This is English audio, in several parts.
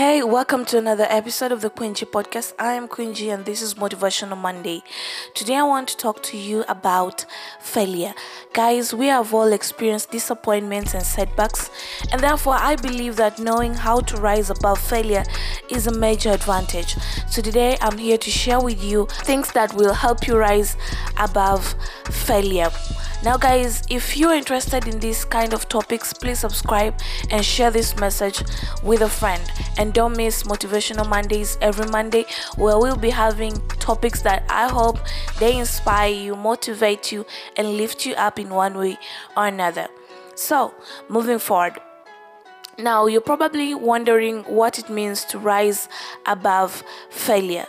Hey, welcome to another episode of the Quincy podcast. I am Quincy and this is Motivational Monday. Today I want to talk to you about failure. Guys, we have all experienced disappointments and setbacks, and therefore I believe that knowing how to rise above failure is a major advantage. So today I'm here to share with you things that will help you rise above failure. Now, guys, if you're interested in this kind of topics, please subscribe and share this message with a friend. And don't miss Motivational Mondays every Monday, where we'll be having topics that I hope they inspire you, motivate you, and lift you up in one way or another. So, moving forward. Now, you're probably wondering what it means to rise above failure.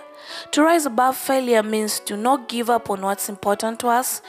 To rise above failure means to not give up on what's important to us.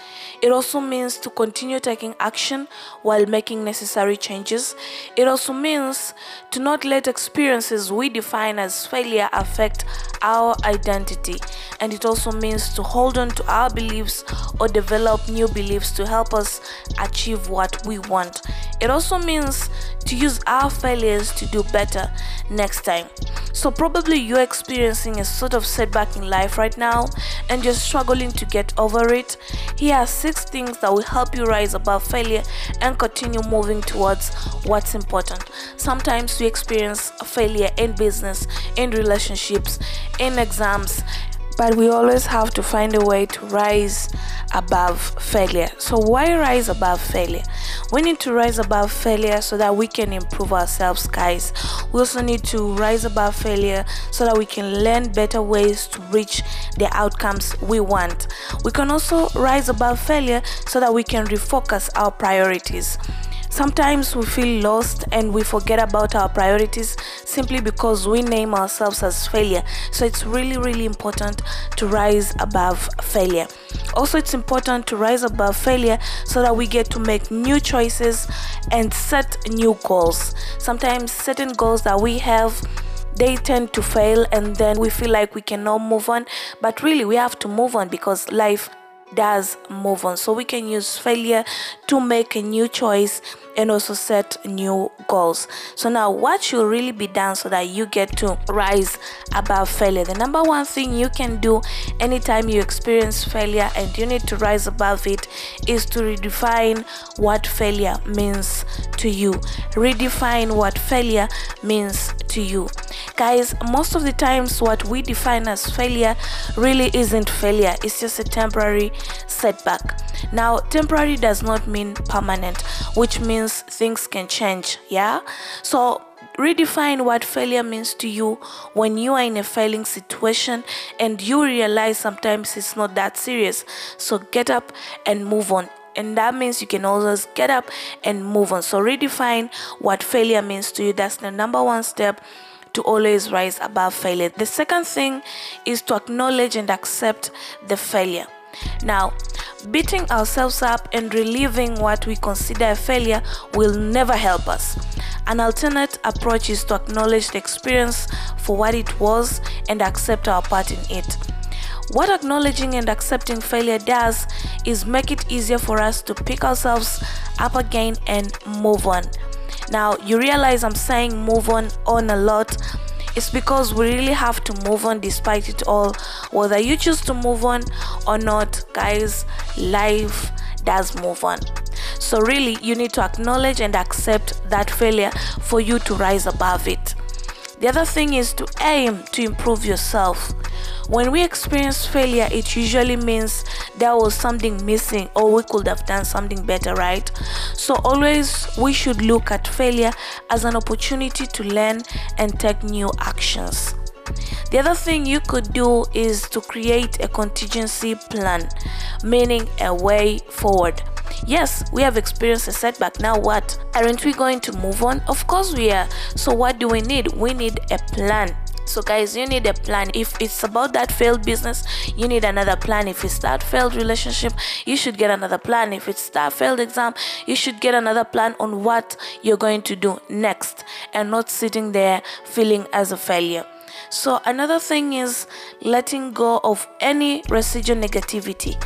It also means to continue taking action while making necessary changes. It also means to not let experiences we define as failure affect our identity. And it also means to hold on to our beliefs or develop new beliefs to help us achieve what we want. It also means to use our failures to do better next time. So, probably you're experiencing a sort of setback in life right now and you're struggling to get over it. Here are six things that will help you rise above failure and continue moving towards what's important. Sometimes we experience failure in business, in relationships, in exams, but we always have to find a way to rise above failure. So, why rise above failure? We need to rise above failure so that we can improve ourselves, guys. We also need to rise above failure so that we can learn better ways to reach the outcomes we want. We can also rise above failure so that we can refocus our priorities. Sometimes we feel lost and we forget about our priorities simply because we name ourselves as failure. So it's really, really important to rise above failure. Also, it's important to rise above failure so that we get to make new choices and set new goals. Sometimes, certain goals that we have they tend to fail and then we feel like we cannot move on but really we have to move on because life does move on. So we can use failure to make a new choice and also set new goals. So now what should really be done so that you get to rise above failure? The number one thing you can do anytime you experience failure and you need to rise above it is to redefine what failure means to you. Redefine what failure means to you. Guys, most of the times what we define as failure really isn't failure. It's just a temporary setback. Now, temporary does not mean permanent, which means things can change. Yeah. So, redefine what failure means to you when you are in a failing situation and you realize sometimes it's not that serious. So, get up and move on and that means you can always get up and move on so redefine what failure means to you that's the number one step to always rise above failure the second thing is to acknowledge and accept the failure now beating ourselves up and reliving what we consider a failure will never help us. An alternate approach is to acknowledge the experience for what it was and accept our part in it. What acknowledging and accepting failure does is make it easier for us to pick ourselves up again and move on. Now, you realize I'm saying move on on a lot it's because we really have to move on despite it all. Whether you choose to move on or not, guys, life does move on. So, really, you need to acknowledge and accept that failure for you to rise above it. The other thing is to aim to improve yourself. When we experience failure, it usually means there was something missing or we could have done something better, right? So, always we should look at failure as an opportunity to learn and take new actions. The other thing you could do is to create a contingency plan, meaning a way forward. Yes, we have experienced a setback. Now what? Aren't we going to move on? Of course we are. So what do we need? We need a plan. So, guys, you need a plan. If it's about that failed business, you need another plan. If it's that failed relationship, you should get another plan. If it's that failed exam, you should get another plan on what you're going to do next and not sitting there feeling as a failure. So, another thing is letting go of any residual negativity.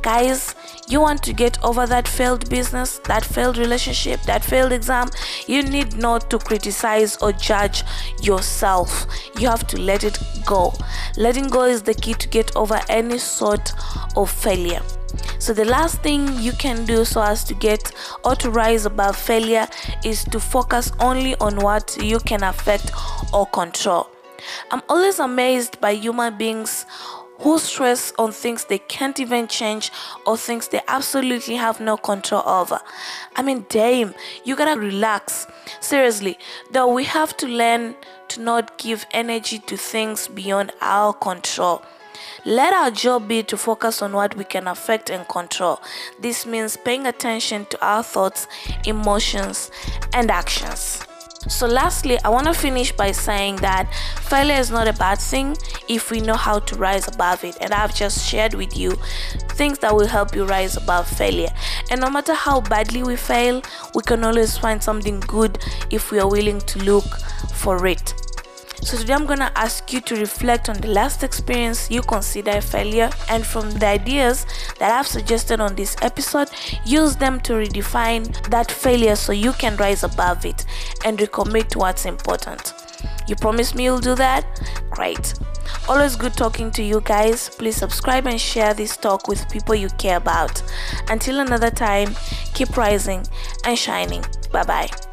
Guys, you want to get over that failed business, that failed relationship, that failed exam, you need not to criticize or judge yourself. You have to let it go. Letting go is the key to get over any sort of failure. So, the last thing you can do so as to get or to rise above failure is to focus only on what you can affect or control. I'm always amazed by human beings who stress on things they can't even change or things they absolutely have no control over. I mean, damn, you gotta relax. Seriously, though, we have to learn to not give energy to things beyond our control. Let our job be to focus on what we can affect and control. This means paying attention to our thoughts, emotions, and actions. So, lastly, I want to finish by saying that failure is not a bad thing if we know how to rise above it. And I've just shared with you things that will help you rise above failure. And no matter how badly we fail, we can always find something good if we are willing to look for it. So, today I'm to ask you to reflect on the last experience you consider a failure, and from the ideas that I've suggested on this episode, use them to redefine that failure so you can rise above it and recommit to what's important. You promise me you'll do that? Great. Always good talking to you guys. Please subscribe and share this talk with people you care about. Until another time, keep rising and shining. Bye bye.